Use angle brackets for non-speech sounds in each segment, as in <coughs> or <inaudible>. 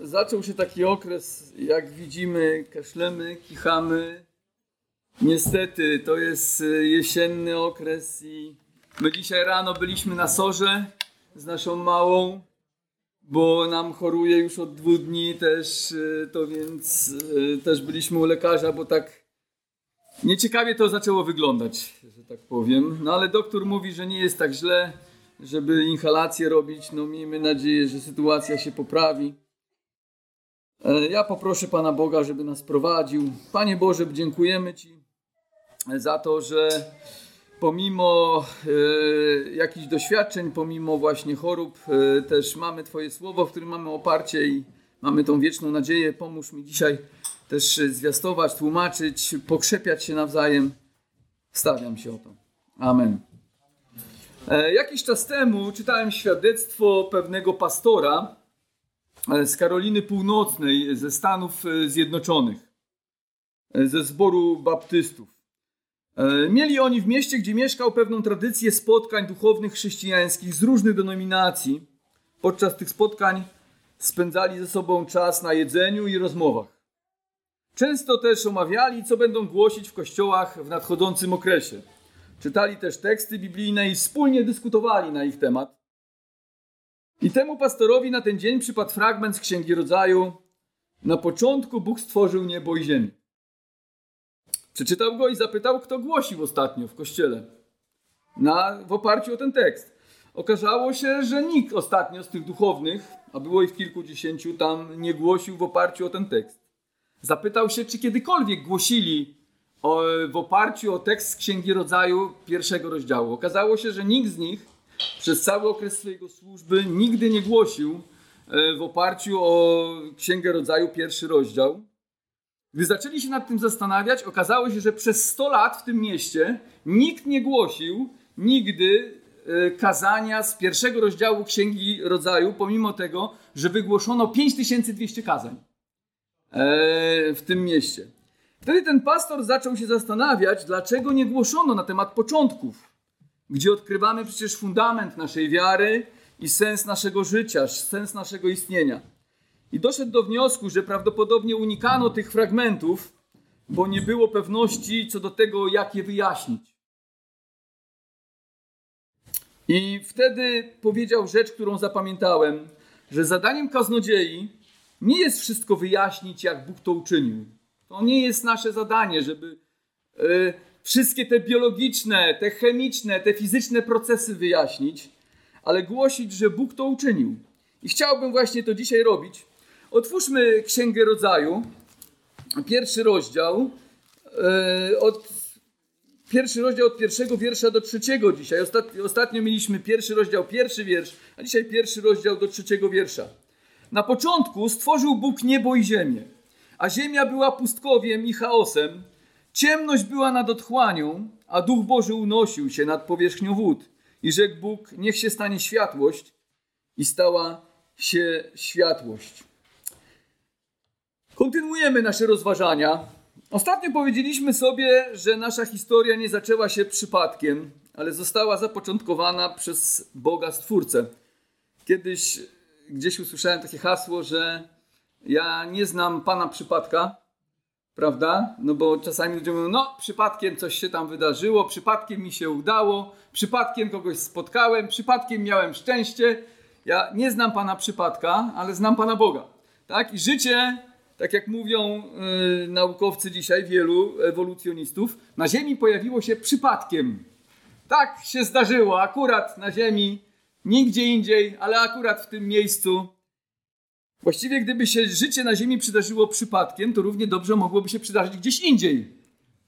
zaczął się taki okres, jak widzimy, kaszlemy, kichamy. Niestety, to jest y, jesienny okres i my dzisiaj rano byliśmy na sorze z naszą małą, bo nam choruje już od dwóch dni też, y, to więc y, też byliśmy u lekarza, bo tak nieciekawie to zaczęło wyglądać, że tak powiem. No ale doktor mówi, że nie jest tak źle, żeby inhalację robić. No miejmy nadzieję, że sytuacja się poprawi. E, ja poproszę Pana Boga, żeby nas prowadził. Panie Boże, dziękujemy Ci za to, że pomimo e, jakichś doświadczeń, pomimo właśnie chorób, e, też mamy Twoje słowo, w którym mamy oparcie i mamy tą wieczną nadzieję. Pomóż mi dzisiaj też zwiastować, tłumaczyć, pokrzepiać się nawzajem. Stawiam się o to. Amen. Jakiś czas temu czytałem świadectwo pewnego pastora z Karoliny Północnej, ze Stanów e, Zjednoczonych, ze zboru baptystów. Mieli oni w mieście, gdzie mieszkał, pewną tradycję spotkań duchownych chrześcijańskich z różnych denominacji. Podczas tych spotkań spędzali ze sobą czas na jedzeniu i rozmowach. Często też omawiali, co będą głosić w kościołach w nadchodzącym okresie. Czytali też teksty biblijne i wspólnie dyskutowali na ich temat. I temu pastorowi na ten dzień przypadł fragment z Księgi Rodzaju. Na początku Bóg stworzył niebo i ziemię. Przeczytał go i zapytał, kto głosił ostatnio w kościele. Na, w oparciu o ten tekst. Okazało się, że nikt ostatnio z tych duchownych, a było ich kilkudziesięciu tam, nie głosił w oparciu o ten tekst. Zapytał się, czy kiedykolwiek głosili o, w oparciu o tekst Księgi Rodzaju pierwszego rozdziału. Okazało się, że nikt z nich przez cały okres swojego służby nigdy nie głosił e, w oparciu o Księgę Rodzaju pierwszy rozdział. Gdy zaczęli się nad tym zastanawiać, okazało się, że przez 100 lat w tym mieście nikt nie głosił nigdy e, kazania z pierwszego rozdziału Księgi Rodzaju, pomimo tego, że wygłoszono 5200 kazań e, w tym mieście. Wtedy ten pastor zaczął się zastanawiać, dlaczego nie głoszono na temat początków, gdzie odkrywamy przecież fundament naszej wiary i sens naszego życia, sens naszego istnienia. I doszedł do wniosku, że prawdopodobnie unikano tych fragmentów, bo nie było pewności co do tego, jak je wyjaśnić. I wtedy powiedział rzecz, którą zapamiętałem, że zadaniem kaznodziei nie jest wszystko wyjaśnić, jak Bóg to uczynił to nie jest nasze zadanie, żeby e, wszystkie te biologiczne, te chemiczne, te fizyczne procesy wyjaśnić, ale głosić, że Bóg to uczynił. I chciałbym właśnie to dzisiaj robić. Otwórzmy Księgę Rodzaju, pierwszy rozdział, e, od, pierwszy rozdział od pierwszego wiersza do trzeciego dzisiaj. Ostatnio mieliśmy pierwszy rozdział, pierwszy wiersz, a dzisiaj pierwszy rozdział do trzeciego wiersza. Na początku stworzył Bóg niebo i ziemię a ziemia była pustkowiem i chaosem. Ciemność była nad otchłanią, a Duch Boży unosił się nad powierzchnią wód. I rzekł Bóg, niech się stanie światłość. I stała się światłość. Kontynuujemy nasze rozważania. Ostatnio powiedzieliśmy sobie, że nasza historia nie zaczęła się przypadkiem, ale została zapoczątkowana przez Boga Stwórcę. Kiedyś gdzieś usłyszałem takie hasło, że ja nie znam pana przypadka, prawda? No bo czasami ludzie mówią, no przypadkiem coś się tam wydarzyło, przypadkiem mi się udało, przypadkiem kogoś spotkałem, przypadkiem miałem szczęście. Ja nie znam pana przypadka, ale znam pana Boga. Tak? I życie, tak jak mówią yy, naukowcy dzisiaj, wielu ewolucjonistów, na Ziemi pojawiło się przypadkiem. Tak się zdarzyło, akurat na Ziemi, nigdzie indziej, ale akurat w tym miejscu Właściwie gdyby się życie na Ziemi przydarzyło przypadkiem, to równie dobrze mogłoby się przydarzyć gdzieś indziej.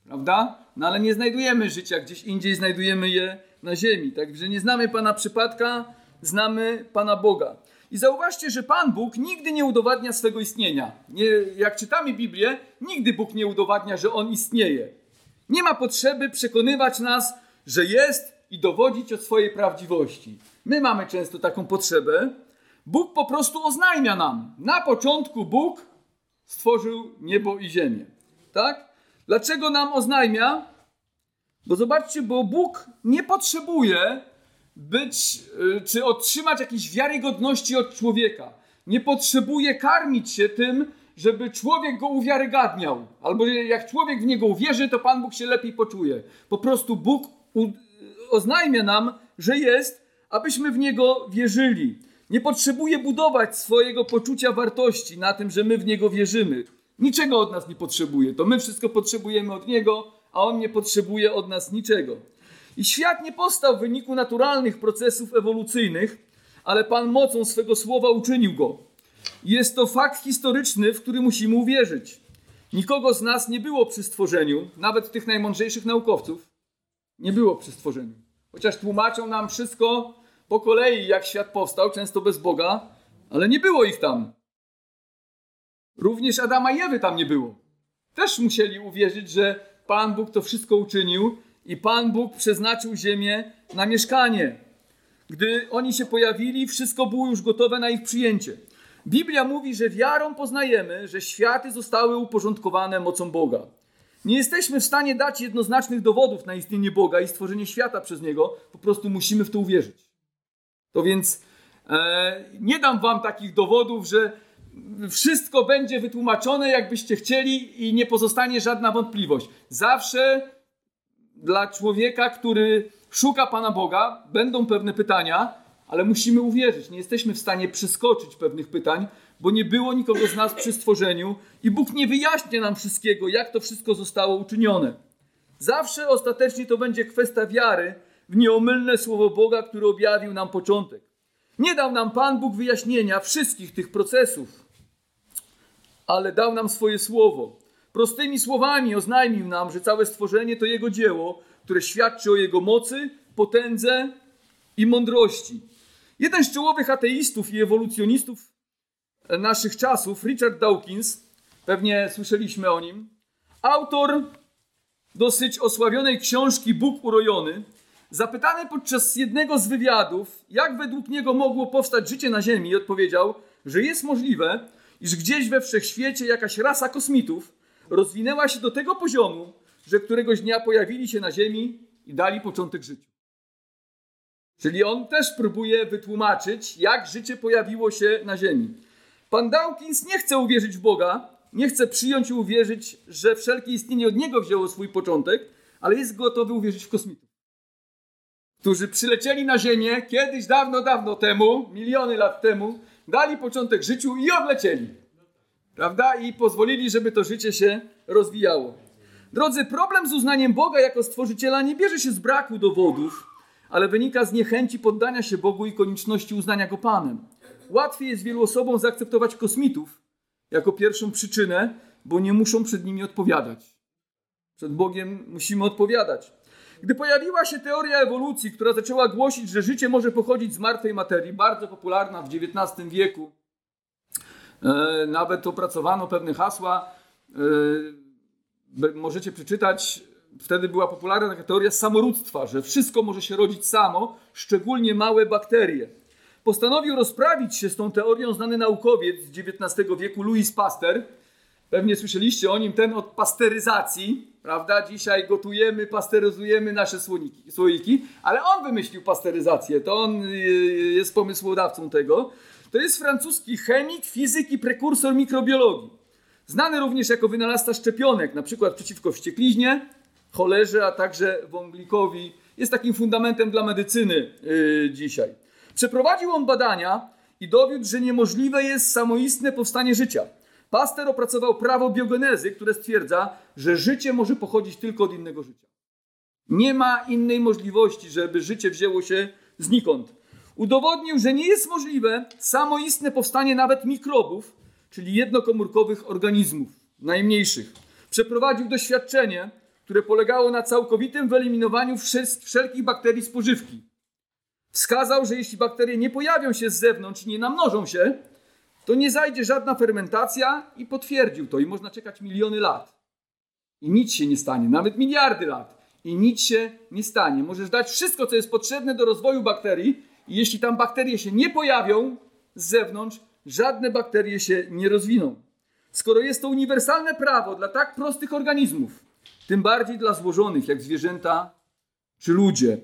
Prawda? No ale nie znajdujemy życia gdzieś indziej, znajdujemy je na Ziemi. Także nie znamy Pana przypadka, znamy Pana Boga. I zauważcie, że Pan Bóg nigdy nie udowadnia swego istnienia. Nie, jak czytamy Biblię, nigdy Bóg nie udowadnia, że On istnieje. Nie ma potrzeby przekonywać nas, że jest i dowodzić o swojej prawdziwości. My mamy często taką potrzebę, Bóg po prostu oznajmia nam. Na początku Bóg stworzył niebo i ziemię. Tak? Dlaczego nam oznajmia? Bo zobaczcie, bo Bóg nie potrzebuje być, y, czy otrzymać jakiejś wiarygodności od człowieka. nie potrzebuje karmić się tym, żeby człowiek go uwiarygadniał. Albo jak człowiek w niego uwierzy, to Pan Bóg się lepiej poczuje. Po prostu Bóg oznajmia nam, że jest, abyśmy w niego wierzyli. Nie potrzebuje budować swojego poczucia wartości na tym, że my w niego wierzymy. Niczego od nas nie potrzebuje. To my wszystko potrzebujemy od niego, a on nie potrzebuje od nas niczego. I świat nie powstał w wyniku naturalnych procesów ewolucyjnych, ale Pan mocą swego słowa uczynił go. Jest to fakt historyczny, w który musimy uwierzyć. Nikogo z nas nie było przy stworzeniu, nawet tych najmądrzejszych naukowców, nie było przy stworzeniu. Chociaż tłumaczą nam wszystko po kolei, jak świat powstał, często bez Boga, ale nie było ich tam. Również Adama i Ewy tam nie było. Też musieli uwierzyć, że Pan Bóg to wszystko uczynił i Pan Bóg przeznaczył ziemię na mieszkanie. Gdy oni się pojawili, wszystko było już gotowe na ich przyjęcie. Biblia mówi, że wiarą poznajemy, że światy zostały uporządkowane mocą Boga. Nie jesteśmy w stanie dać jednoznacznych dowodów na istnienie Boga i stworzenie świata przez Niego, po prostu musimy w to uwierzyć. To więc e, nie dam Wam takich dowodów, że wszystko będzie wytłumaczone, jakbyście chcieli, i nie pozostanie żadna wątpliwość. Zawsze dla człowieka, który szuka Pana Boga, będą pewne pytania, ale musimy uwierzyć. Nie jesteśmy w stanie przeskoczyć pewnych pytań, bo nie było nikogo z nas przy stworzeniu i Bóg nie wyjaśnia nam wszystkiego, jak to wszystko zostało uczynione. Zawsze ostatecznie to będzie kwestia wiary w nieomylne słowo Boga, które objawił nam początek. Nie dał nam Pan Bóg wyjaśnienia wszystkich tych procesów, ale dał nam swoje słowo. Prostymi słowami oznajmił nam, że całe stworzenie to Jego dzieło, które świadczy o Jego mocy, potędze i mądrości. Jeden z czołowych ateistów i ewolucjonistów naszych czasów, Richard Dawkins, pewnie słyszeliśmy o nim, autor dosyć osławionej książki Bóg urojony, zapytany podczas jednego z wywiadów, jak według niego mogło powstać życie na Ziemi, odpowiedział, że jest możliwe, iż gdzieś we wszechświecie jakaś rasa kosmitów rozwinęła się do tego poziomu, że któregoś dnia pojawili się na Ziemi i dali początek życiu. Czyli on też próbuje wytłumaczyć, jak życie pojawiło się na Ziemi. Pan Dawkins nie chce uwierzyć w Boga, nie chce przyjąć i uwierzyć, że wszelkie istnienie od niego wzięło swój początek, ale jest gotowy uwierzyć w kosmitów, którzy przylecieli na Ziemię kiedyś, dawno, dawno temu, miliony lat temu, dali początek życiu i odlecieli. Prawda? I pozwolili, żeby to życie się rozwijało. Drodzy, problem z uznaniem Boga jako stworzyciela nie bierze się z braku dowodów, ale wynika z niechęci poddania się Bogu i konieczności uznania go Panem. Łatwiej jest wielu osobom zaakceptować kosmitów jako pierwszą przyczynę, bo nie muszą przed nimi odpowiadać. Przed Bogiem musimy odpowiadać. Gdy pojawiła się teoria ewolucji, która zaczęła głosić, że życie może pochodzić z martwej materii, bardzo popularna w XIX wieku, e, nawet opracowano pewne hasła, e, możecie przeczytać, wtedy była popularna taka teoria samorództwa, że wszystko może się rodzić samo, szczególnie małe bakterie. Postanowił rozprawić się z tą teorią znany naukowiec z XIX wieku Louis Pasteur. Pewnie słyszeliście o nim, ten od pasteryzacji, prawda? Dzisiaj gotujemy, pasteryzujemy nasze słoniki, słoiki, ale on wymyślił pasteryzację, to on y, jest pomysłodawcą tego. To jest francuski chemik, fizyk i prekursor mikrobiologii. Znany również jako wynalazca szczepionek, na przykład przeciwko wściekliźnie, cholerze, a także wąglikowi. Jest takim fundamentem dla medycyny yy, dzisiaj. Przeprowadził on badania i dowiódł, że niemożliwe jest samoistne powstanie życia. Paster opracował prawo biogenezy, które stwierdza, że życie może pochodzić tylko od innego życia. Nie ma innej możliwości, żeby życie wzięło się znikąd. Udowodnił, że nie jest możliwe samoistne powstanie nawet mikrobów, czyli jednokomórkowych organizmów, najmniejszych. Przeprowadził doświadczenie, które polegało na całkowitym wyeliminowaniu wszelkich bakterii spożywki. Wskazał, że jeśli bakterie nie pojawią się z zewnątrz i nie namnożą się, to nie zajdzie żadna fermentacja i potwierdził to. I można czekać miliony lat. I nic się nie stanie, nawet miliardy lat. I nic się nie stanie. Możesz dać wszystko, co jest potrzebne do rozwoju bakterii, i jeśli tam bakterie się nie pojawią z zewnątrz, żadne bakterie się nie rozwiną. Skoro jest to uniwersalne prawo dla tak prostych organizmów, tym bardziej dla złożonych jak zwierzęta czy ludzie.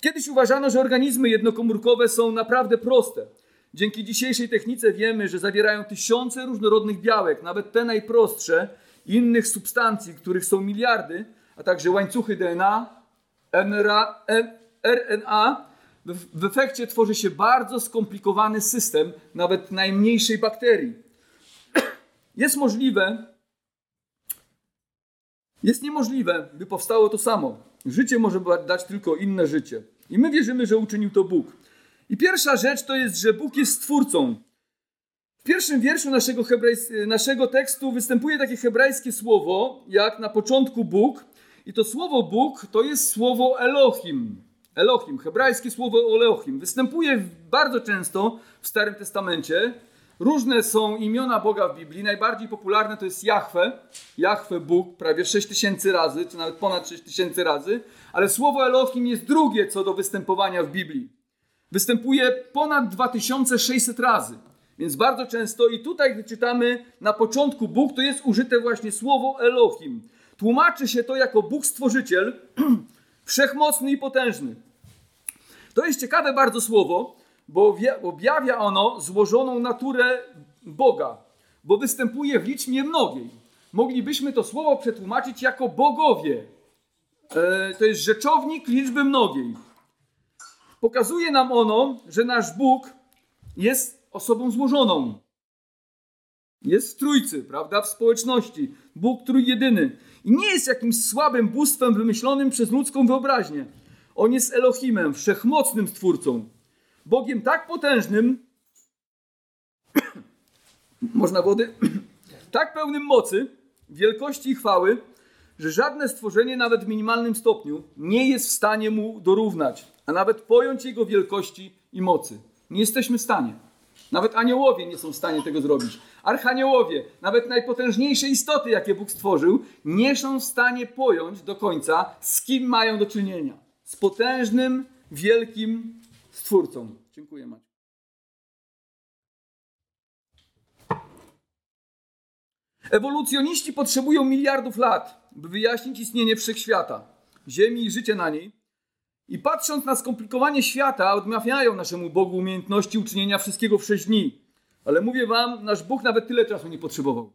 Kiedyś uważano, że organizmy jednokomórkowe są naprawdę proste. Dzięki dzisiejszej technice wiemy, że zawierają tysiące różnorodnych białek, nawet te najprostsze, innych substancji, których są miliardy, a także łańcuchy DNA, NRA, RNA. W efekcie tworzy się bardzo skomplikowany system nawet najmniejszej bakterii. <clears throat> Jest możliwe, jest niemożliwe, by powstało to samo. Życie może dać tylko inne życie. I my wierzymy, że uczynił to Bóg. I pierwsza rzecz to jest, że Bóg jest stwórcą. W pierwszym wierszu naszego, naszego tekstu występuje takie hebrajskie słowo, jak na początku Bóg. I to słowo Bóg to jest słowo Elohim. Elohim, hebrajskie słowo Elohim. Występuje bardzo często w Starym Testamencie. Różne są imiona Boga w Biblii. Najbardziej popularne to jest Jahwe. Jahwe Bóg prawie 6 tysięcy razy, czy nawet ponad 6 tysięcy razy. Ale słowo Elohim jest drugie co do występowania w Biblii. Występuje ponad 2600 razy. Więc bardzo często i tutaj, gdy czytamy na początku Bóg, to jest użyte właśnie słowo Elohim. Tłumaczy się to jako Bóg Stworzyciel, <clears throat> wszechmocny i potężny. To jest ciekawe bardzo słowo, bo objawia ono złożoną naturę Boga, bo występuje w liczbie mnogiej. Moglibyśmy to słowo przetłumaczyć jako bogowie. E, to jest rzeczownik liczby mnogiej. Pokazuje nam ono, że nasz Bóg jest osobą złożoną. Jest w trójcy, prawda? W społeczności. Bóg trójjedyny. I nie jest jakimś słabym bóstwem wymyślonym przez ludzką wyobraźnię. On jest Elohimem, wszechmocnym stwórcą. Bogiem tak potężnym, <coughs> można wody, <coughs> tak pełnym mocy, wielkości i chwały, że żadne stworzenie, nawet w minimalnym stopniu, nie jest w stanie mu dorównać, a nawet pojąć jego wielkości i mocy. Nie jesteśmy w stanie. Nawet aniołowie nie są w stanie tego zrobić. Archaniołowie, nawet najpotężniejsze istoty, jakie Bóg stworzył, nie są w stanie pojąć do końca, z kim mają do czynienia. Z potężnym, wielkim Stwórcą. Dziękuję, Maciek. Ewolucjoniści potrzebują miliardów lat, by wyjaśnić istnienie wszechświata, Ziemi i życie na niej. I patrząc na skomplikowanie świata, odmawiają naszemu Bogu umiejętności uczynienia wszystkiego w sześć dni. Ale mówię wam, nasz Bóg nawet tyle czasu nie potrzebował.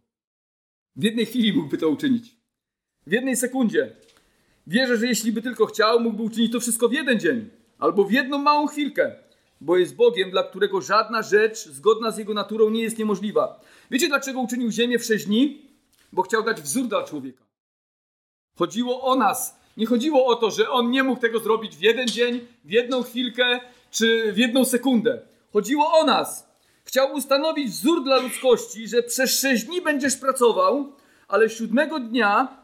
W jednej chwili mógłby to uczynić. W jednej sekundzie. Wierzę, że jeśli by tylko chciał, mógłby uczynić to wszystko w jeden dzień. Albo w jedną małą chwilkę. Bo jest Bogiem, dla którego żadna rzecz zgodna z Jego naturą nie jest niemożliwa. Wiecie, dlaczego uczynił Ziemię w sześć dni? Bo chciał dać wzór dla człowieka. Chodziło o nas. Nie chodziło o to, że On nie mógł tego zrobić w jeden dzień, w jedną chwilkę czy w jedną sekundę. Chodziło o nas. Chciał ustanowić wzór dla ludzkości, że przez sześć dni będziesz pracował, ale siódmego dnia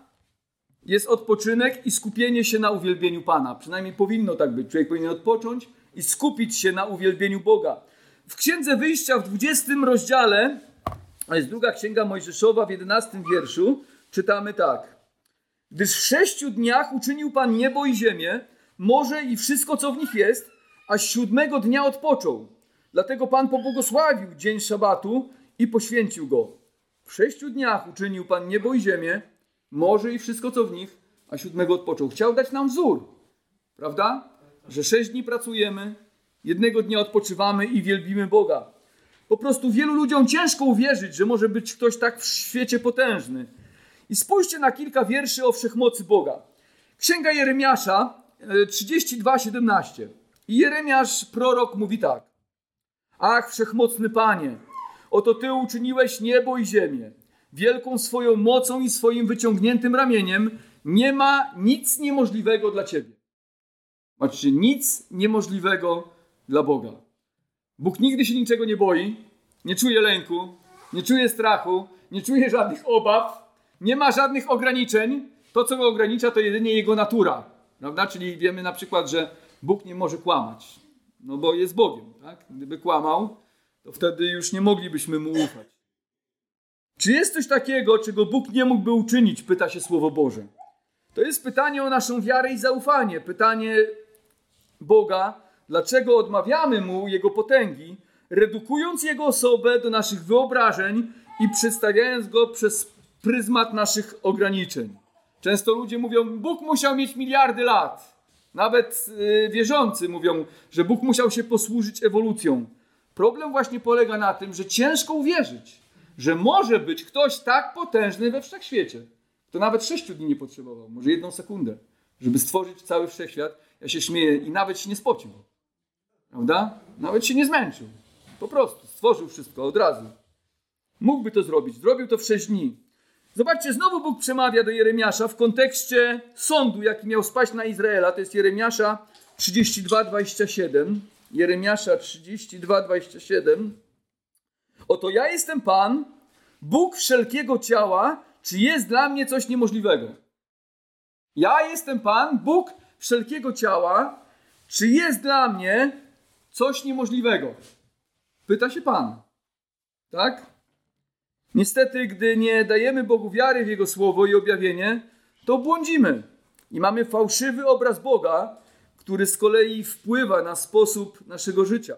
jest odpoczynek i skupienie się na uwielbieniu Pana. Przynajmniej powinno tak być. Człowiek powinien odpocząć i skupić się na uwielbieniu Boga. W Księdze Wyjścia w 20 rozdziale, a jest druga Księga Mojżeszowa w 11 wierszu, czytamy tak. Gdyż w sześciu dniach uczynił Pan niebo i ziemię, morze i wszystko, co w nich jest, a siódmego dnia odpoczął. Dlatego Pan pobłogosławił dzień szabatu i poświęcił go. W sześciu dniach uczynił Pan niebo i ziemię, morze i wszystko, co w nich, a siódmego odpoczął. Chciał dać nam wzór, prawda? Że sześć dni pracujemy, jednego dnia odpoczywamy i wielbimy Boga. Po prostu wielu ludziom ciężko uwierzyć, że może być ktoś tak w świecie potężny. I spójrzcie na kilka wierszy o wszechmocy Boga. Księga Jeremiasza 32:17. E, I Jeremiasz, prorok, mówi tak: Ach, wszechmocny Panie, oto Ty uczyniłeś niebo i ziemię. Wielką swoją mocą i swoim wyciągniętym ramieniem nie ma nic niemożliwego dla Ciebie. Patrzcie, nic niemożliwego dla Boga. Bóg nigdy się niczego nie boi, nie czuje lęku, nie czuje strachu, nie czuje żadnych obaw, nie ma żadnych ograniczeń. To, co go ogranicza, to jedynie jego natura. Prawda? Czyli wiemy na przykład, że Bóg nie może kłamać, no bo jest Bogiem. Tak? Gdyby kłamał, to wtedy już nie moglibyśmy mu ufać. Czy jest coś takiego, czego Bóg nie mógłby uczynić? Pyta się Słowo Boże. To jest pytanie o naszą wiarę i zaufanie. Pytanie Boga, dlaczego odmawiamy Mu Jego potęgi, redukując Jego osobę do naszych wyobrażeń i przedstawiając Go przez pryzmat naszych ograniczeń. Często ludzie mówią, Bóg musiał mieć miliardy lat. Nawet yy, wierzący mówią, że Bóg musiał się posłużyć ewolucją. Problem właśnie polega na tym, że ciężko uwierzyć, że może być ktoś tak potężny we wszechświecie. To nawet sześciu dni nie potrzebował, może jedną sekundę, żeby stworzyć cały wszechświat. Ja się śmieję i nawet się nie spocił. Prawda? Nawet się nie zmęczył. Po prostu stworzył wszystko od razu. Mógłby to zrobić. Zrobił to w sześć dni. Zobaczcie, znowu Bóg przemawia do Jeremiasza w kontekście sądu, jaki miał spaść na Izraela. To jest Jeremiasza 32, 27. Jeremiasza 32, 27. Oto ja jestem Pan, Bóg wszelkiego ciała, czy jest dla mnie coś niemożliwego? Ja jestem Pan, Bóg wszelkiego ciała, czy jest dla mnie coś niemożliwego? Pyta się Pan. Tak? Niestety, gdy nie dajemy Bogu wiary w Jego słowo i objawienie, to błądzimy i mamy fałszywy obraz Boga, który z kolei wpływa na sposób naszego życia.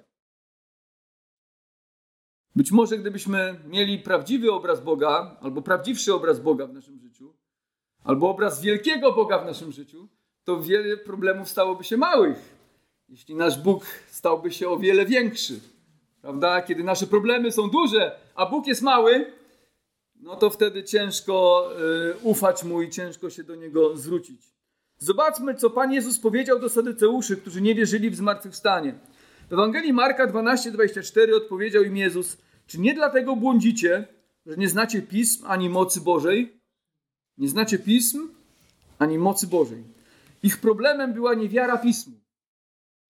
Być może gdybyśmy mieli prawdziwy obraz Boga, albo prawdziwszy obraz Boga w naszym życiu, albo obraz wielkiego Boga w naszym życiu, to wiele problemów stałoby się małych. Jeśli nasz Bóg stałby się o wiele większy, prawda? Kiedy nasze problemy są duże, a Bóg jest mały, no to wtedy ciężko y, ufać Mu i ciężko się do Niego zwrócić. Zobaczmy, co Pan Jezus powiedział do Sadyceuszy, którzy nie wierzyli w zmartwychwstanie. W Ewangelii Marka 12:24 odpowiedział im Jezus: Czy nie dlatego błądzicie, że nie znacie pism ani mocy Bożej? Nie znacie pism ani mocy Bożej. Ich problemem była niewiara pismu.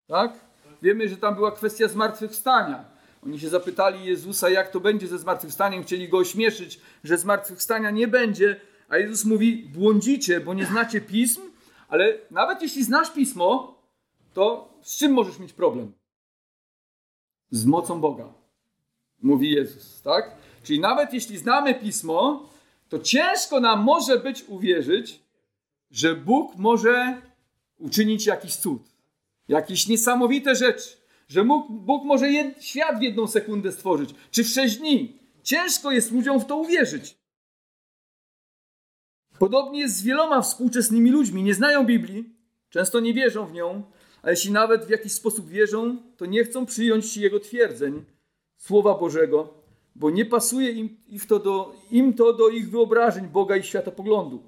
Tak? Wiemy, że tam była kwestia zmartwychwstania. Oni się zapytali Jezusa, jak to będzie ze zmartwychwstaniem, chcieli go ośmieszyć, że zmartwychwstania nie będzie, a Jezus mówi: błądzicie, bo nie znacie pism, ale nawet jeśli znasz pismo, to z czym możesz mieć problem? Z mocą Boga, mówi Jezus, tak? Czyli nawet jeśli znamy pismo, to ciężko nam może być uwierzyć, że Bóg może uczynić jakiś cud, jakieś niesamowite rzeczy, że Bóg może świat w jedną sekundę stworzyć, czy w sześć dni. Ciężko jest ludziom w to uwierzyć. Podobnie jest z wieloma współczesnymi ludźmi. Nie znają Biblii, często nie wierzą w nią, a jeśli nawet w jakiś sposób wierzą, to nie chcą przyjąć Jego twierdzeń, Słowa Bożego, bo nie pasuje im, to do, im to do ich wyobrażeń Boga i światopoglądu.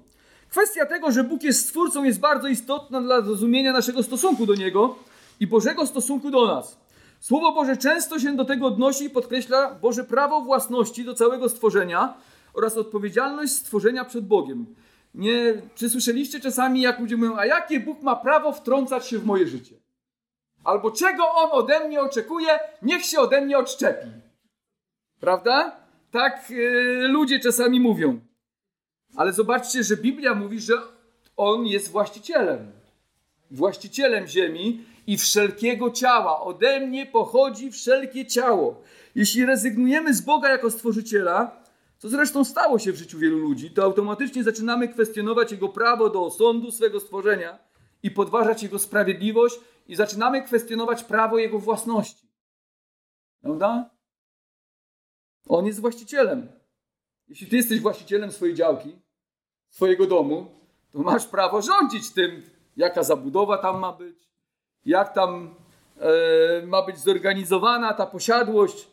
Kwestia tego, że Bóg jest Stwórcą, jest bardzo istotna dla zrozumienia naszego stosunku do Niego i Bożego stosunku do nas. Słowo Boże często się do tego odnosi i podkreśla Boże prawo własności do całego stworzenia oraz odpowiedzialność stworzenia przed Bogiem. Nie, czy słyszeliście czasami, jak ludzie mówią, a jakie Bóg ma prawo wtrącać się w moje życie? Albo czego On ode mnie oczekuje, niech się ode mnie odczepi. Prawda? Tak yy, ludzie czasami mówią. Ale zobaczcie, że Biblia mówi, że On jest właścicielem. Właścicielem ziemi i wszelkiego ciała. Ode mnie pochodzi wszelkie ciało. Jeśli rezygnujemy z Boga jako stworzyciela, co zresztą stało się w życiu wielu ludzi, to automatycznie zaczynamy kwestionować Jego prawo do osądu swego stworzenia i podważać Jego sprawiedliwość i zaczynamy kwestionować prawo Jego własności. Prawda? On jest właścicielem. Jeśli ty jesteś właścicielem swojej działki, swojego domu, to masz prawo rządzić tym, jaka zabudowa tam ma być, jak tam e, ma być zorganizowana ta posiadłość,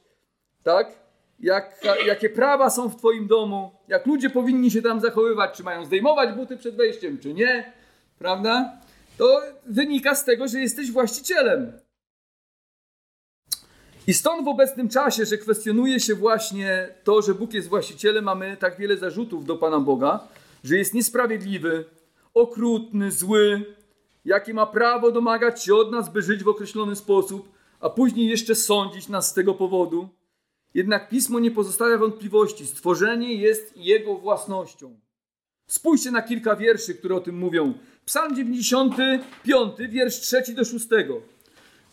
tak? jak, jakie prawa są w Twoim domu, jak ludzie powinni się tam zachowywać, czy mają zdejmować buty przed wejściem, czy nie, prawda? To wynika z tego, że jesteś właścicielem. I stąd w obecnym czasie, że kwestionuje się właśnie to, że Bóg jest właścicielem, mamy tak wiele zarzutów do Pana Boga, że jest niesprawiedliwy, okrutny, zły, jakie ma prawo domagać się od nas, by żyć w określony sposób, a później jeszcze sądzić nas z tego powodu. Jednak pismo nie pozostawia wątpliwości. Stworzenie jest jego własnością. Spójrzcie na kilka wierszy, które o tym mówią. Psalm 95, wiersz 3 do 6.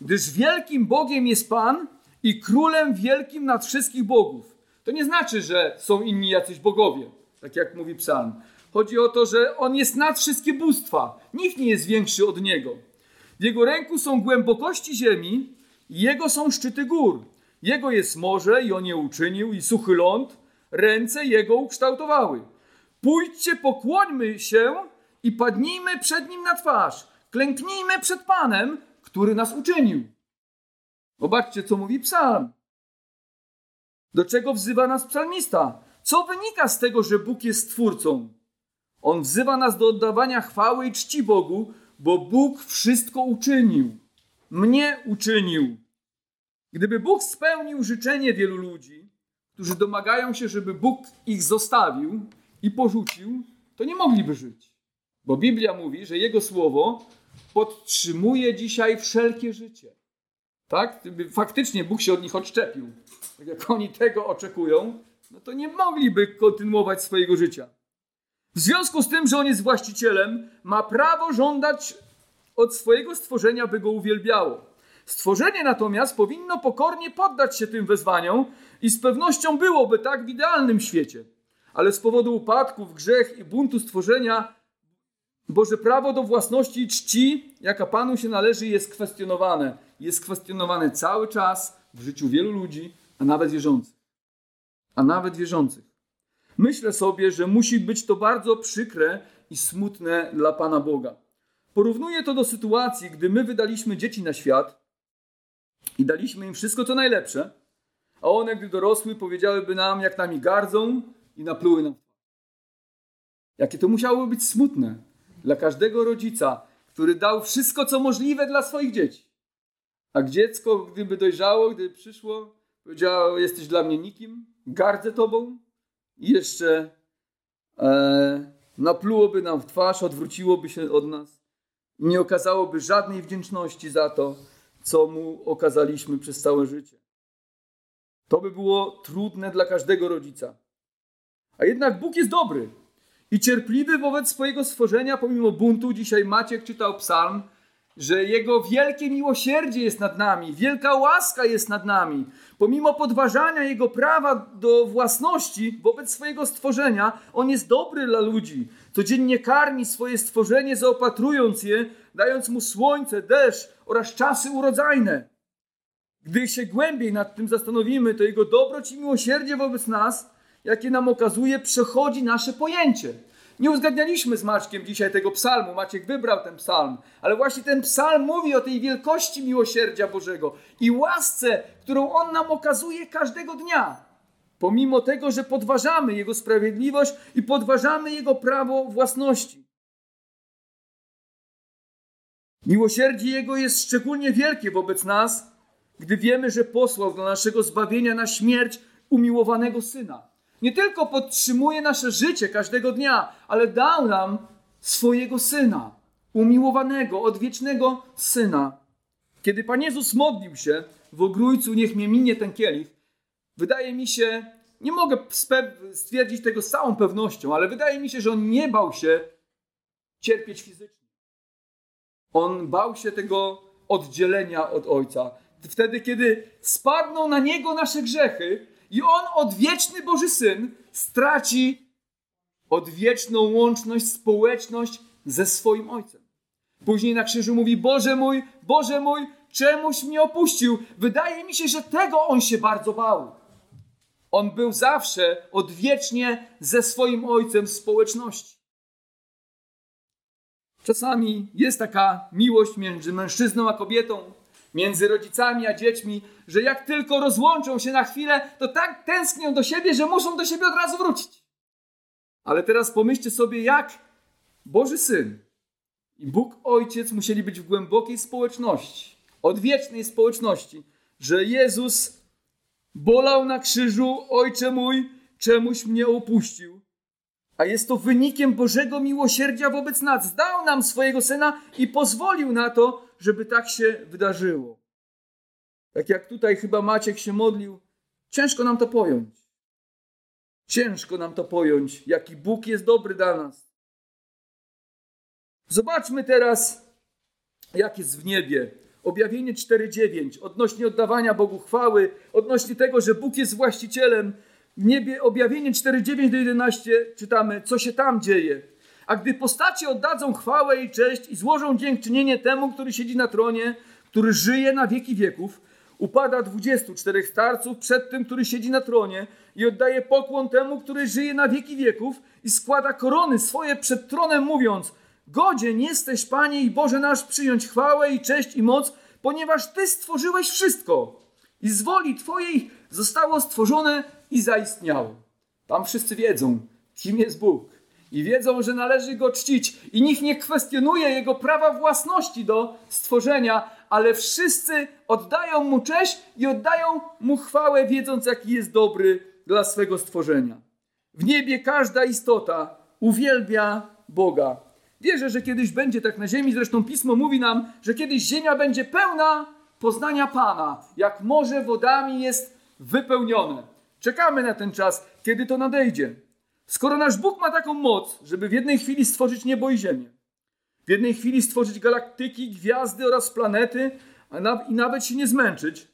Gdyż wielkim Bogiem jest Pan i królem wielkim nad wszystkich bogów. To nie znaczy, że są inni jacyś bogowie, tak jak mówi psalm. Chodzi o to, że on jest nad wszystkie bóstwa. Nikt nie jest większy od niego. W jego ręku są głębokości ziemi, jego są szczyty gór. Jego jest morze i on je uczynił, i suchy ląd, ręce jego ukształtowały. Pójdźcie, pokłońmy się i padnijmy przed nim na twarz. Klęknijmy przed Panem, który nas uczynił. Zobaczcie, co mówi psalm. Do czego wzywa nas psalmista? Co wynika z tego, że Bóg jest Stwórcą? On wzywa nas do oddawania chwały i czci Bogu, bo Bóg wszystko uczynił. Mnie uczynił. Gdyby Bóg spełnił życzenie wielu ludzi, którzy domagają się, żeby Bóg ich zostawił i porzucił, to nie mogliby żyć. Bo Biblia mówi, że Jego słowo podtrzymuje dzisiaj wszelkie życie. Tak? Faktycznie Bóg się od nich odczepił, tak jak oni tego oczekują, no to nie mogliby kontynuować swojego życia. W związku z tym, że On jest właścicielem, ma prawo żądać od swojego stworzenia, by go uwielbiało. Stworzenie natomiast powinno pokornie poddać się tym wezwaniom i z pewnością byłoby tak w idealnym świecie. Ale z powodu upadków, grzech i buntu stworzenia Boże prawo do własności i czci, jaka Panu się należy, jest kwestionowane. Jest kwestionowane cały czas w życiu wielu ludzi, a nawet wierzących. A nawet wierzących. Myślę sobie, że musi być to bardzo przykre i smutne dla Pana Boga. Porównuję to do sytuacji, gdy my wydaliśmy dzieci na świat i daliśmy im wszystko, co najlepsze, a one, gdy dorosły, powiedziałyby nam, jak nami gardzą i napluły nam. Jakie to musiało być smutne dla każdego rodzica, który dał wszystko, co możliwe dla swoich dzieci. A dziecko, gdyby dojrzało, gdyby przyszło, powiedziało: Jesteś dla mnie nikim, gardzę tobą, i jeszcze e, naplułoby nam w twarz, odwróciłoby się od nas i nie okazałoby żadnej wdzięczności za to, co mu okazaliśmy przez całe życie. To by było trudne dla każdego rodzica. A jednak Bóg jest dobry i cierpliwy wobec swojego stworzenia, pomimo buntu. Dzisiaj Maciek czytał psalm, że Jego wielkie miłosierdzie jest nad nami, wielka łaska jest nad nami. Pomimo podważania Jego prawa do własności wobec swojego stworzenia, On jest dobry dla ludzi. Codziennie karmi swoje stworzenie, zaopatrując je, dając mu słońce, deszcz oraz czasy urodzajne. Gdy się głębiej nad tym zastanowimy, to Jego dobroć i miłosierdzie wobec nas, jakie nam okazuje, przechodzi nasze pojęcie. Nie uzgadnialiśmy z Maćkiem dzisiaj tego psalmu. Maciek wybrał ten psalm, ale właśnie ten psalm mówi o tej wielkości miłosierdzia Bożego i łasce, którą On nam okazuje każdego dnia. Pomimo tego, że podważamy Jego sprawiedliwość i podważamy Jego prawo własności. Miłosierdzie Jego jest szczególnie wielkie wobec nas, gdy wiemy, że posłał do naszego zbawienia na śmierć umiłowanego Syna nie tylko podtrzymuje nasze życie każdego dnia, ale dał nam swojego syna, umiłowanego, odwiecznego syna. Kiedy Pan Jezus modlił się w ogrójcu, niech mnie minie ten kielich, wydaje mi się, nie mogę stwierdzić tego z całą pewnością, ale wydaje mi się, że on nie bał się cierpieć fizycznie. On bał się tego oddzielenia od Ojca. Wtedy, kiedy spadną na niego nasze grzechy, i on, odwieczny Boży Syn, straci odwieczną łączność, społeczność ze swoim Ojcem. Później na krzyżu mówi: Boże mój, Boże mój, czemuś mnie opuścił? Wydaje mi się, że tego on się bardzo bał. On był zawsze odwiecznie ze swoim Ojcem w społeczności. Czasami jest taka miłość między mężczyzną a kobietą, między rodzicami a dziećmi, że jak tylko rozłączą się na chwilę, to tak tęsknią do siebie, że muszą do siebie od razu wrócić. Ale teraz pomyślcie sobie, jak Boży Syn i Bóg Ojciec musieli być w głębokiej społeczności, odwiecznej społeczności, że Jezus bolał na krzyżu, Ojcze mój, czemuś mnie opuścił. A jest to wynikiem Bożego miłosierdzia wobec nas. Dał nam swojego Syna i pozwolił na to, żeby tak się wydarzyło. Tak jak tutaj chyba Maciek się modlił, ciężko nam to pojąć. Ciężko nam to pojąć, jaki Bóg jest dobry dla nas. Zobaczmy teraz, jak jest w niebie. Objawienie 4:9 odnośnie oddawania Bogu chwały, odnośnie tego, że Bóg jest właścicielem. W niebie objawienie 4:9 do 11 czytamy, co się tam dzieje. A gdy postacie oddadzą chwałę i cześć i złożą dziękczynienie temu, który siedzi na tronie, który żyje na wieki wieków, upada dwudziestu czterech starców przed tym, który siedzi na tronie i oddaje pokłon temu, który żyje na wieki wieków i składa korony swoje przed tronem, mówiąc: Godzien jesteś, Panie i Boże nasz, przyjąć chwałę i cześć i moc, ponieważ Ty stworzyłeś wszystko i z woli Twojej zostało stworzone i zaistniało. Tam wszyscy wiedzą, kim jest Bóg i wiedzą, że należy go czcić i nikt nie kwestionuje jego prawa własności do stworzenia, ale wszyscy oddają mu cześć i oddają mu chwałę, wiedząc, jaki jest dobry dla swego stworzenia. W niebie każda istota uwielbia Boga. Wierzę, że kiedyś będzie tak na ziemi, zresztą pismo mówi nam, że kiedyś ziemia będzie pełna poznania Pana, jak morze wodami jest wypełnione. Czekamy na ten czas, kiedy to nadejdzie. Skoro nasz Bóg ma taką moc, żeby w jednej chwili stworzyć niebo i ziemię, w jednej chwili stworzyć galaktyki, gwiazdy oraz planety, a na, i nawet się nie zmęczyć,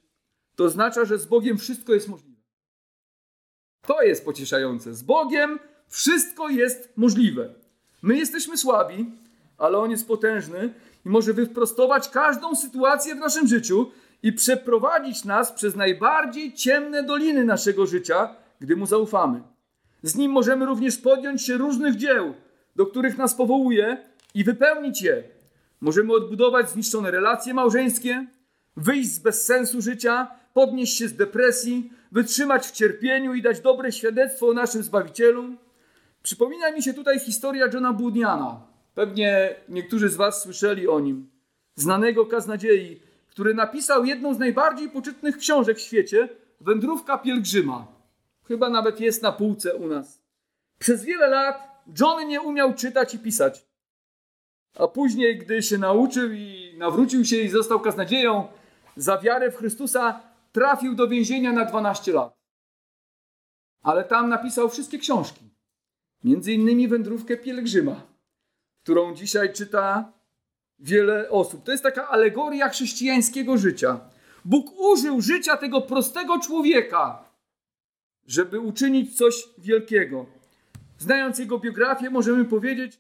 to oznacza, że z Bogiem wszystko jest możliwe. To jest pocieszające. Z Bogiem wszystko jest możliwe. My jesteśmy słabi, ale On jest potężny i może wyprostować każdą sytuację w naszym życiu i przeprowadzić nas przez najbardziej ciemne doliny naszego życia, gdy Mu zaufamy. Z Nim możemy również podjąć się różnych dzieł, do których nas powołuje i wypełnić je. Możemy odbudować zniszczone relacje małżeńskie, wyjść z bezsensu życia, podnieść się z depresji, wytrzymać w cierpieniu i dać dobre świadectwo o naszym Zbawicielu. Przypomina mi się tutaj historia Johna Budniana. Pewnie niektórzy z Was słyszeli o nim. Znanego kaznadziei, który napisał jedną z najbardziej poczytnych książek w świecie, Wędrówka pielgrzyma. Chyba nawet jest na półce u nas. Przez wiele lat John nie umiał czytać i pisać. A później, gdy się nauczył i nawrócił się i został kaznodzieją, za wiarę w Chrystusa trafił do więzienia na 12 lat. Ale tam napisał wszystkie książki. Między innymi Wędrówkę Pielgrzyma, którą dzisiaj czyta wiele osób. To jest taka alegoria chrześcijańskiego życia. Bóg użył życia tego prostego człowieka, żeby uczynić coś wielkiego. Znając jego biografię, możemy powiedzieć,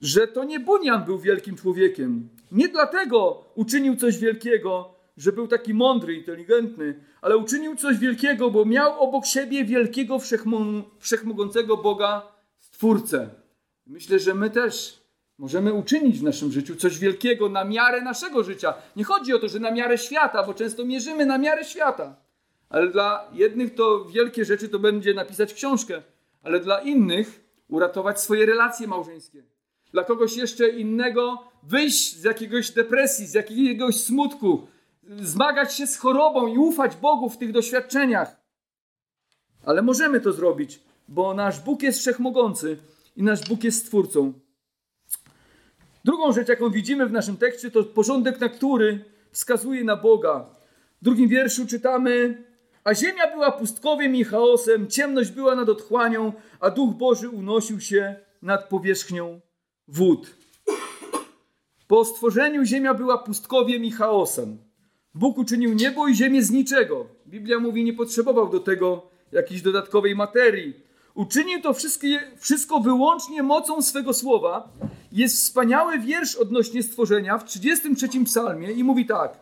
że to nie Bunian był wielkim człowiekiem. Nie dlatego uczynił coś wielkiego, że był taki mądry, inteligentny, ale uczynił coś wielkiego, bo miał obok siebie wielkiego, wszechmogącego Boga, Stwórcę. Myślę, że my też możemy uczynić w naszym życiu coś wielkiego na miarę naszego życia. Nie chodzi o to, że na miarę świata, bo często mierzymy na miarę świata. Ale dla jednych to wielkie rzeczy to będzie napisać książkę, ale dla innych uratować swoje relacje małżeńskie. Dla kogoś jeszcze innego wyjść z jakiegoś depresji, z jakiegoś smutku, zmagać się z chorobą i ufać Bogu w tych doświadczeniach. Ale możemy to zrobić, bo nasz Bóg jest wszechmogący i nasz Bóg jest Stwórcą. Drugą rzecz, jaką widzimy w naszym tekście, to porządek, na który wskazuje na Boga. W drugim wierszu czytamy: A ziemia była pustkowiem i chaosem, ciemność była nad otchłanią, a duch Boży unosił się nad powierzchnią wód. Po stworzeniu ziemia była pustkowiem i chaosem. Bóg uczynił niebo i ziemię z niczego. Biblia mówi, nie potrzebował do tego jakiejś dodatkowej materii. Uczynił to wszystko wyłącznie mocą swego słowa. Jest wspaniały wiersz odnośnie stworzenia w 33 psalmie i mówi tak.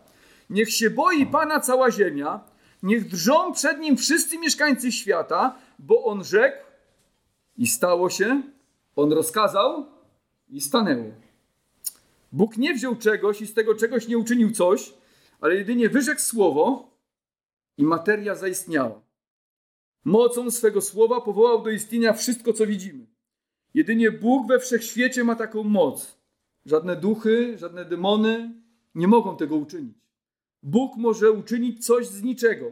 Niech się boi Pana cała ziemia, niech drżą przed Nim wszyscy mieszkańcy świata, bo On rzekł i stało się, On rozkazał i stanęło. Bóg nie wziął czegoś i z tego czegoś nie uczynił coś, ale jedynie wyrzekł słowo i materia zaistniała. Mocą swego słowa powołał do istnienia wszystko, co widzimy. Jedynie Bóg we wszechświecie ma taką moc. Żadne duchy, żadne demony nie mogą tego uczynić. Bóg może uczynić coś z niczego.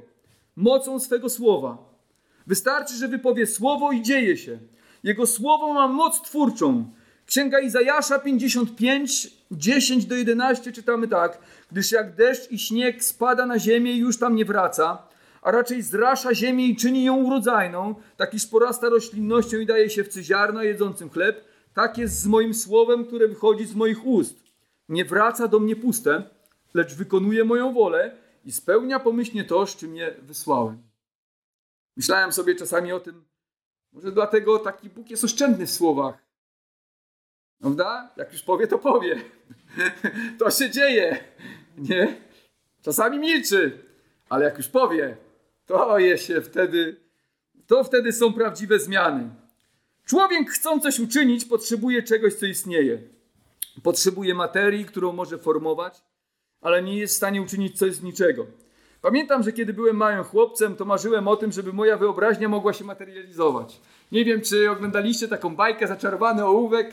Mocą swego słowa. Wystarczy, że wypowie słowo i dzieje się. Jego słowo ma moc twórczą. Księga Izajasza 55, 10 do 11 czytamy tak. Gdyż jak deszcz i śnieg spada na ziemię i już tam nie wraca, a raczej zrasza ziemię i czyni ją urodzajną, tak iż porasta roślinnością i daje się w ziarno jedzącym chleb, tak jest z moim słowem, które wychodzi z moich ust. Nie wraca do mnie puste, lecz wykonuje moją wolę i spełnia pomyślnie to, z czym je wysłałem. Myślałem sobie czasami o tym, może dlatego taki Bóg jest oszczędny w słowach. Prawda? Jak już powie, to powie. <laughs> to się dzieje. Nie? Czasami milczy, ale jak już powie, to je się wtedy, to wtedy są prawdziwe zmiany. Człowiek chcąc coś uczynić, potrzebuje czegoś, co istnieje. Potrzebuje materii, którą może formować, ale nie jest w stanie uczynić coś z niczego. Pamiętam, że kiedy byłem małym chłopcem, to marzyłem o tym, żeby moja wyobraźnia mogła się materializować. Nie wiem, czy oglądaliście taką bajkę Zaczarowany ołówek,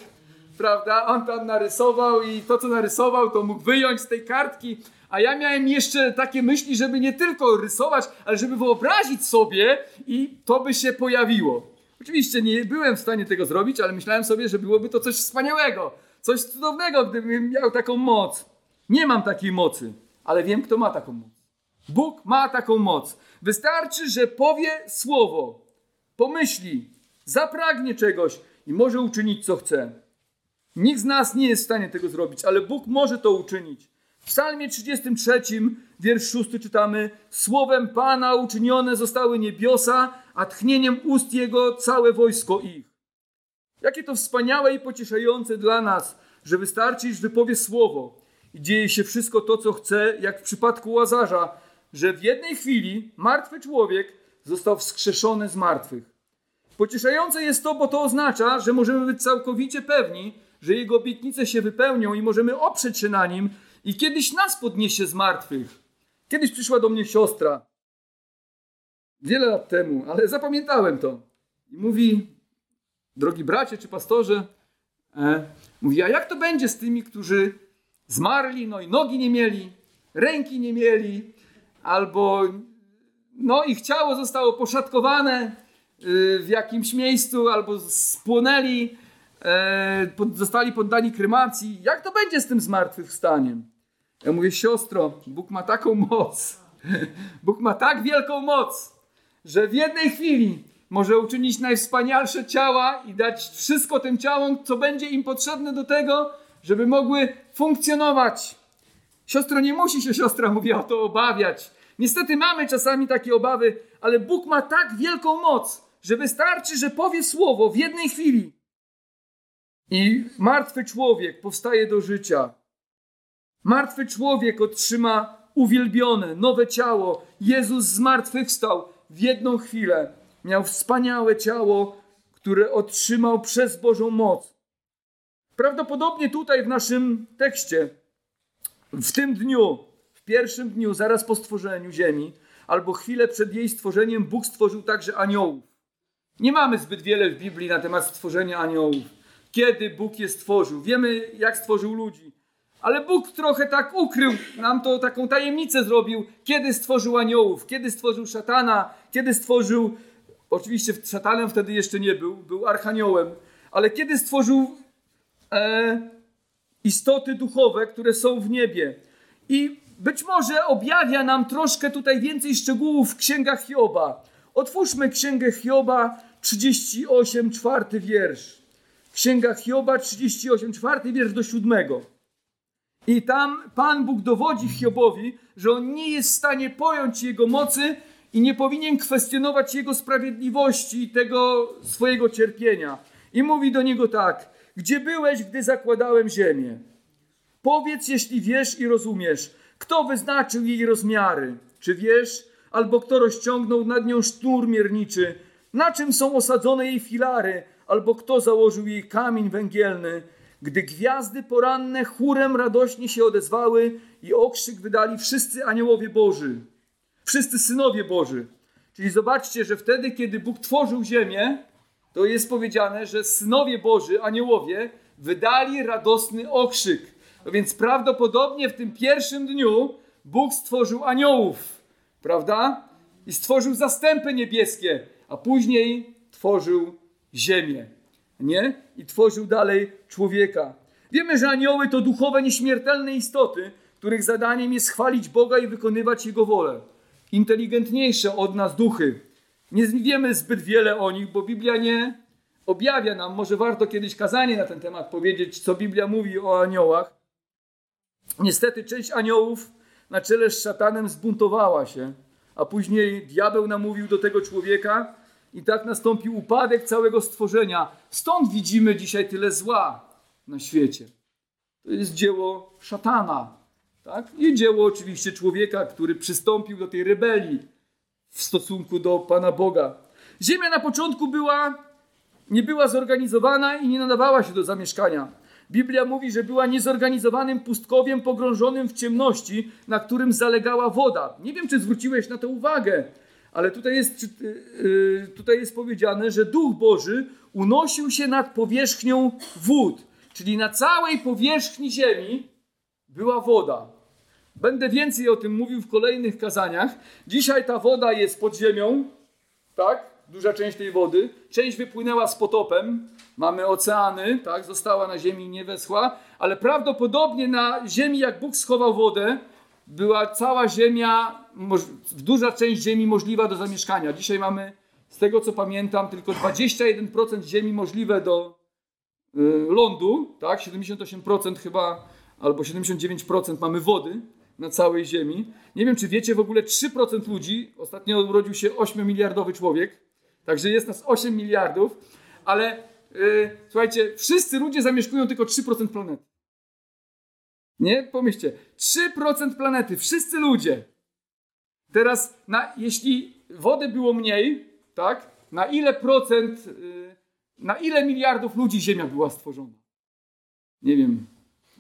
prawda? On tam narysował i to, co narysował, to mógł wyjąć z tej kartki. A ja miałem jeszcze takie myśli, żeby nie tylko rysować, ale żeby wyobrazić sobie i to by się pojawiło. Oczywiście nie byłem w stanie tego zrobić, ale myślałem sobie, że byłoby to coś wspaniałego, coś cudownego, gdybym miał taką moc. Nie mam takiej mocy, ale wiem, kto ma taką moc. Bóg ma taką moc. Wystarczy, że powie słowo, pomyśli, zapragnie czegoś i może uczynić, co chce. Nikt z nas nie jest w stanie tego zrobić, ale Bóg może to uczynić. W Psalmie 33, wiersz 6 czytamy: Słowem Pana uczynione zostały niebiosa, a tchnieniem ust Jego całe wojsko ich. Jakie to wspaniałe i pocieszające dla nas, że wystarczy, iż wypowie słowo i dzieje się wszystko to, co chce, jak w przypadku Łazarza, że w jednej chwili martwy człowiek został wskrzeszony z martwych. Pocieszające jest to, bo to oznacza, że możemy być całkowicie pewni, że Jego obietnice się wypełnią i możemy oprzeć się na Nim i kiedyś nas podniesie z martwych. Kiedyś przyszła do mnie siostra, wiele lat temu, ale zapamiętałem to. I mówi, drogi bracie czy pastorze, e, mówi, a jak to będzie z tymi, którzy zmarli, no i nogi nie mieli, ręki nie mieli, albo no ich ciało zostało poszatkowane y, w jakimś miejscu, albo spłonęli, e, zostali poddani krymacji. Jak to będzie z tym zmartwychwstaniem? Ja mówię, siostro, Bóg ma taką moc, <laughs> Bóg ma tak wielką moc, że w jednej chwili może uczynić najwspanialsze ciała i dać wszystko tym ciałom, co będzie im potrzebne do tego, żeby mogły funkcjonować. Siostro, nie musi się siostra, mówię, o to obawiać. Niestety mamy czasami takie obawy, ale Bóg ma tak wielką moc, że wystarczy, że powie słowo w jednej chwili. I martwy człowiek powstaje do życia. Martwy człowiek otrzyma uwielbione, nowe ciało. Jezus zmartwychwstał w jedną chwilę. Miał wspaniałe ciało, które otrzymał przez Bożą moc. Prawdopodobnie tutaj w naszym tekście, w tym dniu, w pierwszym dniu, zaraz po stworzeniu Ziemi, albo chwilę przed jej stworzeniem, Bóg stworzył także aniołów. Nie mamy zbyt wiele w Biblii na temat stworzenia aniołów. Kiedy Bóg je stworzył? Wiemy, jak stworzył ludzi. Ale Bóg trochę tak ukrył nam to, taką tajemnicę zrobił, kiedy stworzył aniołów, kiedy stworzył szatana, kiedy stworzył, oczywiście szatanem wtedy jeszcze nie był, był archaniołem, ale kiedy stworzył e, istoty duchowe, które są w niebie. I być może objawia nam troszkę tutaj więcej szczegółów w księgach Hioba. Otwórzmy księgę Hioba 38, czwarty wiersz. Księga Hioba 38, czwarty wiersz do siódmego. I tam Pan Bóg dowodzi Hiobowi, że on nie jest w stanie pojąć jego mocy i nie powinien kwestionować jego sprawiedliwości i tego swojego cierpienia. I mówi do niego tak: Gdzie byłeś, gdy zakładałem ziemię? Powiedz, jeśli wiesz i rozumiesz, kto wyznaczył jej rozmiary? Czy wiesz, albo kto rozciągnął nad nią sznur mierniczy? Na czym są osadzone jej filary? Albo kto założył jej kamień węgielny? gdy gwiazdy poranne chórem radośnie się odezwały i okrzyk wydali wszyscy aniołowie Boży, wszyscy synowie Boży. Czyli zobaczcie, że wtedy, kiedy Bóg tworzył ziemię, to jest powiedziane, że synowie Boży, aniołowie, wydali radosny okrzyk. No więc prawdopodobnie w tym pierwszym dniu Bóg stworzył aniołów, prawda? I stworzył zastępy niebieskie, a później tworzył ziemię nie? I tworzył dalej człowieka. Wiemy, że anioły to duchowe, nieśmiertelne istoty, których zadaniem jest chwalić Boga i wykonywać Jego wolę. Inteligentniejsze od nas duchy. Nie wiemy zbyt wiele o nich, bo Biblia nie objawia nam. Może warto kiedyś kazanie na ten temat powiedzieć, co Biblia mówi o aniołach. Niestety część aniołów na czele z szatanem zbuntowała się, a później diabeł namówił do tego człowieka, i tak nastąpił upadek całego stworzenia. Stąd widzimy dzisiaj tyle zła na świecie. To jest dzieło szatana. Tak? I dzieło oczywiście człowieka, który przystąpił do tej rebelii w stosunku do Pana Boga. Ziemia na początku była, nie była zorganizowana i nie nadawała się do zamieszkania. Biblia mówi, że była niezorganizowanym pustkowiem pogrążonym w ciemności, na którym zalegała woda. Nie wiem, czy zwróciłeś na to uwagę, ale tutaj jest, y, y, tutaj jest powiedziane, że Duch Boży unosił się nad powierzchnią wód, czyli na całej powierzchni ziemi była woda. Będę więcej o tym mówił w kolejnych kazaniach. Dzisiaj ta woda jest pod ziemią, tak? Duża część tej wody. Część wypłynęła z potopem. Mamy oceany, tak? Została na ziemi nie weschła, ale prawdopodobnie na ziemi, jak Bóg schował wodę, była cała ziemia, duża część ziemi możliwa do zamieszkania. Dzisiaj mamy, z tego co pamiętam, tylko 21% ziemi możliwe do y, lądu, tak? 78% chyba, albo 79% mamy wody na całej ziemi. Nie wiem, czy wiecie, w ogóle 3% ludzi, ostatnio urodził się 8-miliardowy człowiek, także jest nas 8 miliardów, ale yy, słuchajcie, wszyscy ludzie zamieszkują tylko 3% planety. Nie? Pomyślcie, 3% planety, wszyscy ludzie. Teraz, na, jeśli wody było mniej, tak? Na ile procent, yy, na ile miliardów ludzi Ziemia była stworzona? Nie wiem,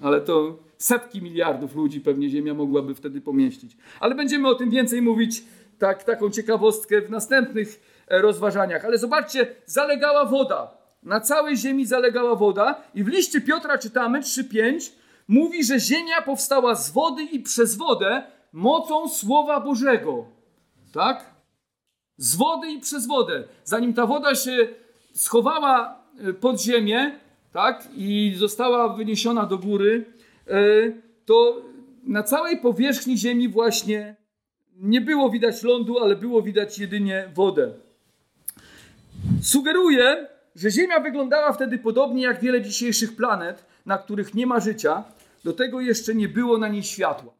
ale to setki miliardów ludzi pewnie Ziemia mogłaby wtedy pomieścić. Ale będziemy o tym więcej mówić, tak, taką ciekawostkę w następnych e, rozważaniach. Ale zobaczcie, zalegała woda. Na całej ziemi zalegała woda i w liście Piotra czytamy 3:5 mówi, że ziemia powstała z wody i przez wodę mocą słowa Bożego. Tak? Z wody i przez wodę. Zanim ta woda się schowała e, pod ziemię, tak? I została wyniesiona do góry, to na całej powierzchni Ziemi właśnie nie było widać lądu, ale było widać jedynie wodę. Sugeruje, że Ziemia wyglądała wtedy podobnie jak wiele dzisiejszych planet, na których nie ma życia. Do tego jeszcze nie było na niej światła.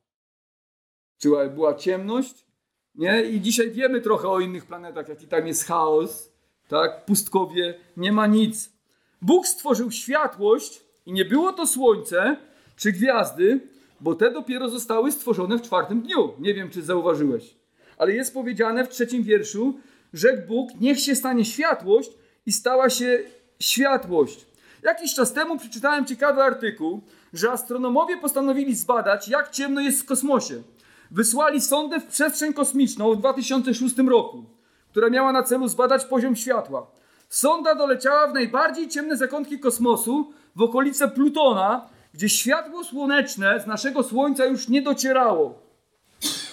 Czyli była ciemność, nie? I dzisiaj wiemy trochę o innych planetach, jaki tam jest chaos, tak? Pustkowie, nie ma nic. Bóg stworzył światłość i nie było to słońce, czy gwiazdy, bo te dopiero zostały stworzone w czwartym dniu. Nie wiem, czy zauważyłeś. Ale jest powiedziane w trzecim wierszu, rzekł Bóg, niech się stanie światłość i stała się światłość. Jakiś czas temu przeczytałem ciekawy artykuł, że astronomowie postanowili zbadać, jak ciemno jest w kosmosie. Wysłali sondę w przestrzeń kosmiczną w 2006 roku, która miała na celu zbadać poziom światła. Sonda doleciała w najbardziej ciemne zakątki kosmosu, w okolice Plutona, gdzie światło słoneczne z naszego Słońca już nie docierało.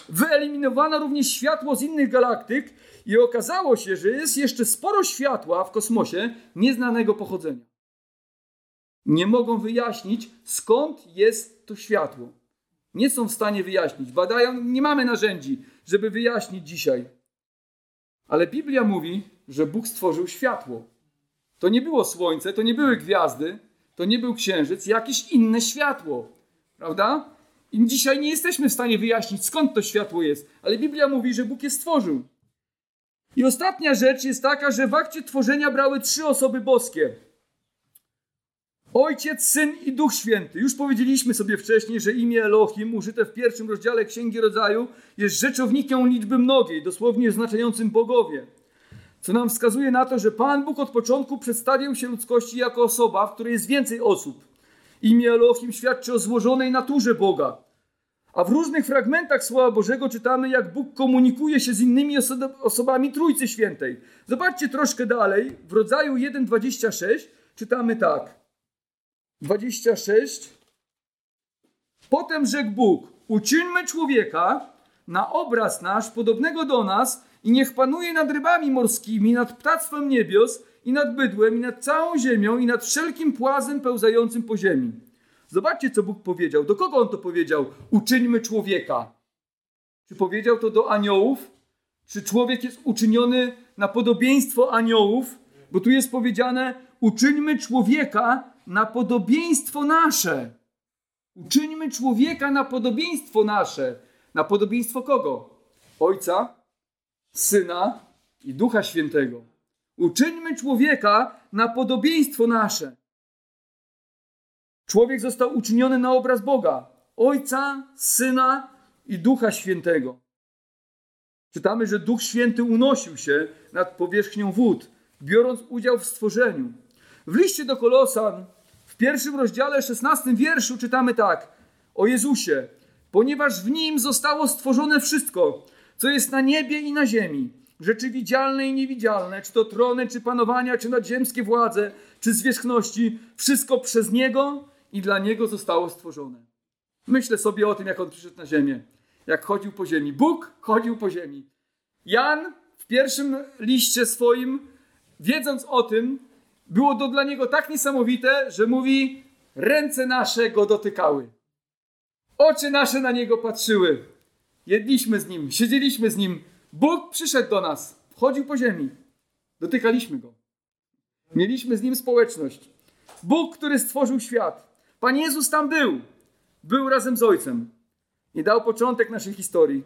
Wyeliminowano również światło z innych galaktyk i okazało się, że jest jeszcze sporo światła w kosmosie nieznanego pochodzenia. Nie mogą wyjaśnić, skąd jest to światło. Nie są w stanie wyjaśnić. Badają, nie mamy narzędzi, żeby wyjaśnić dzisiaj. Ale Biblia mówi, że Bóg stworzył światło. To nie było słońce, to nie były gwiazdy, to nie był księżyc, jakieś inne światło. Prawda? I dzisiaj nie jesteśmy w stanie wyjaśnić, skąd to światło jest, ale Biblia mówi, że Bóg je stworzył. I ostatnia rzecz jest taka, że w akcie tworzenia brały trzy osoby boskie. Ojciec, Syn i Duch Święty. Już powiedzieliśmy sobie wcześniej, że imię Elohim, użyte w pierwszym rozdziale Księgi Rodzaju, jest rzeczownikiem liczby mnogiej, dosłownie oznaczającym bogowie co nam wskazuje na to, że Pan Bóg od początku przedstawił się ludzkości jako osoba, w której jest więcej osób. Imię Elohim świadczy o złożonej naturze Boga. A w różnych fragmentach Słowa Bożego czytamy, jak Bóg komunikuje się z innymi osobami Trójcy Świętej. Zobaczcie troszkę dalej, w rodzaju 1,26 czytamy tak. 26. Potem rzekł Bóg, uczyńmy człowieka na obraz nasz, podobnego do nas, i niech panuje nad rybami morskimi, nad ptactwem niebios i nad bydłem, i nad całą ziemią, i nad wszelkim płazem pełzającym po ziemi. Zobaczcie, co Bóg powiedział. Do kogo On to powiedział? Uczyńmy człowieka. Czy powiedział to do aniołów? Czy człowiek jest uczyniony na podobieństwo aniołów? Bo tu jest powiedziane, uczyńmy człowieka na podobieństwo nasze. Uczyńmy człowieka na podobieństwo nasze. Na podobieństwo kogo? Ojca, Syna i Ducha Świętego. Uczyńmy człowieka na podobieństwo nasze. Człowiek został uczyniony na obraz Boga, Ojca, Syna i Ducha Świętego. Czytamy, że Duch Święty unosił się nad powierzchnią wód, biorąc udział w stworzeniu. W liście do Kolosan w pierwszym rozdziale, 16 wierszu czytamy tak o Jezusie. Ponieważ w Nim zostało stworzone wszystko, co jest na niebie i na ziemi, rzeczy widzialne i niewidzialne, czy to trony, czy panowania, czy nadziemskie władze, czy zwierzchności, wszystko przez Niego i dla Niego zostało stworzone. Myślę sobie o tym, jak On przyszedł na ziemię, jak chodził po ziemi. Bóg chodził po ziemi. Jan w pierwszym liście swoim, wiedząc o tym, było to dla niego tak niesamowite, że mówi: Ręce nasze go dotykały. Oczy nasze na niego patrzyły. Jedliśmy z nim, siedzieliśmy z nim. Bóg przyszedł do nas, wchodził po ziemi. Dotykaliśmy go. Mieliśmy z nim społeczność. Bóg, który stworzył świat. Pan Jezus tam był. Był razem z Ojcem. I dał początek naszej historii.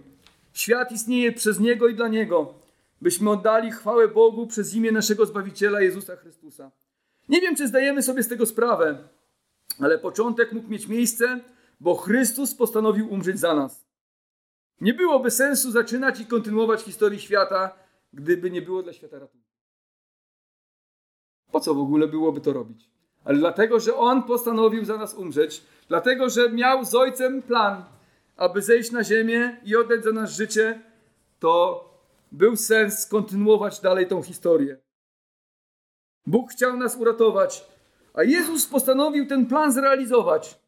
Świat istnieje przez Niego i dla Niego, byśmy oddali chwałę Bogu przez imię naszego Zbawiciela Jezusa Chrystusa. Nie wiem, czy zdajemy sobie z tego sprawę, ale początek mógł mieć miejsce, bo Chrystus postanowił umrzeć za nas. Nie byłoby sensu zaczynać i kontynuować historii świata, gdyby nie było dla świata ratunku. Po co w ogóle byłoby to robić? Ale dlatego, że On postanowił za nas umrzeć, dlatego, że miał z Ojcem plan, aby zejść na ziemię i oddać za nas życie, to był sens kontynuować dalej tą historię. Bóg chciał nas uratować, a Jezus postanowił ten plan zrealizować.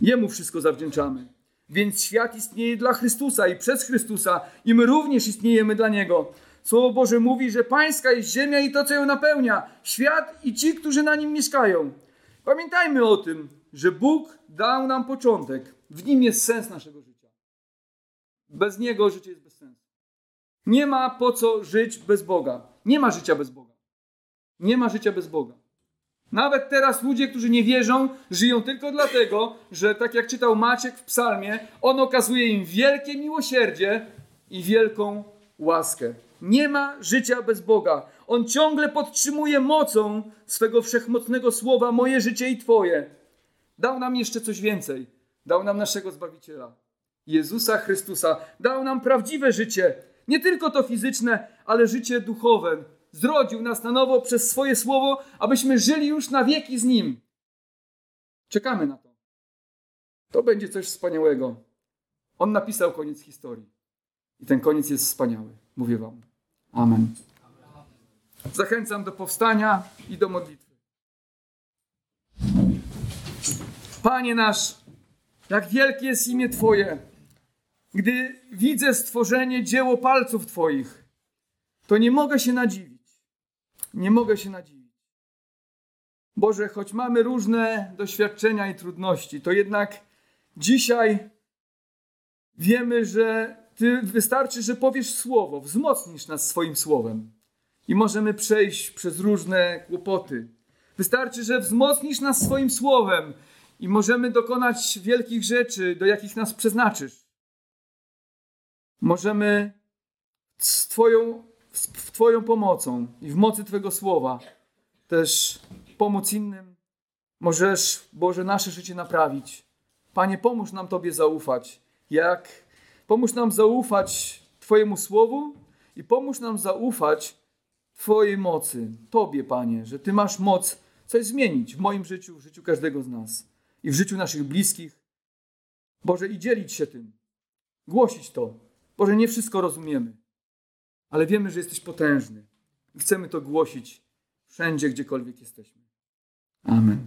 Jemu wszystko zawdzięczamy. Więc świat istnieje dla Chrystusa i przez Chrystusa, i my również istniejemy dla Niego. Słowo Boże mówi, że Pańska jest ziemia i to, co ją napełnia, świat i ci, którzy na nim mieszkają. Pamiętajmy o tym, że Bóg dał nam początek. W nim jest sens naszego życia. Bez Niego życie jest bez sensu. Nie ma po co żyć bez Boga. Nie ma życia bez Boga. Nie ma życia bez Boga. Nawet teraz ludzie, którzy nie wierzą, żyją tylko dlatego, że tak jak czytał Maciek w psalmie, on okazuje im wielkie miłosierdzie i wielką łaskę. Nie ma życia bez Boga. On ciągle podtrzymuje mocą swego wszechmocnego słowa moje życie i Twoje. Dał nam jeszcze coś więcej. Dał nam naszego Zbawiciela, Jezusa Chrystusa. Dał nam prawdziwe życie. Nie tylko to fizyczne, ale życie duchowe. Zrodził nas na nowo przez swoje słowo, abyśmy żyli już na wieki z Nim. Czekamy na to. To będzie coś wspaniałego. On napisał koniec historii. I ten koniec jest wspaniały. Mówię Wam. Amen. Zachęcam do powstania i do modlitwy. Panie nasz, jak wielkie jest imię Twoje. Gdy widzę stworzenie, dzieło palców Twoich, to nie mogę się nadziwić. Nie mogę się nadziwić. Boże, choć mamy różne doświadczenia i trudności, to jednak dzisiaj wiemy, że Ty wystarczy, że powiesz słowo, wzmocnisz nas swoim słowem i możemy przejść przez różne kłopoty. Wystarczy, że wzmocnisz nas swoim słowem i możemy dokonać wielkich rzeczy, do jakich nas przeznaczysz. Możemy z Twoją, z Twoją pomocą i w mocy Twojego słowa też pomóc innym. Możesz, Boże, nasze życie naprawić. Panie, pomóż nam Tobie zaufać. Jak pomóż nam zaufać Twojemu słowu i pomóż nam zaufać Twojej mocy, Tobie, Panie, że Ty masz moc coś zmienić w moim życiu, w życiu każdego z nas i w życiu naszych bliskich. Boże, i dzielić się tym, głosić to. Boże, nie wszystko rozumiemy, ale wiemy, że jesteś potężny i chcemy to głosić wszędzie, gdziekolwiek jesteśmy. Amen.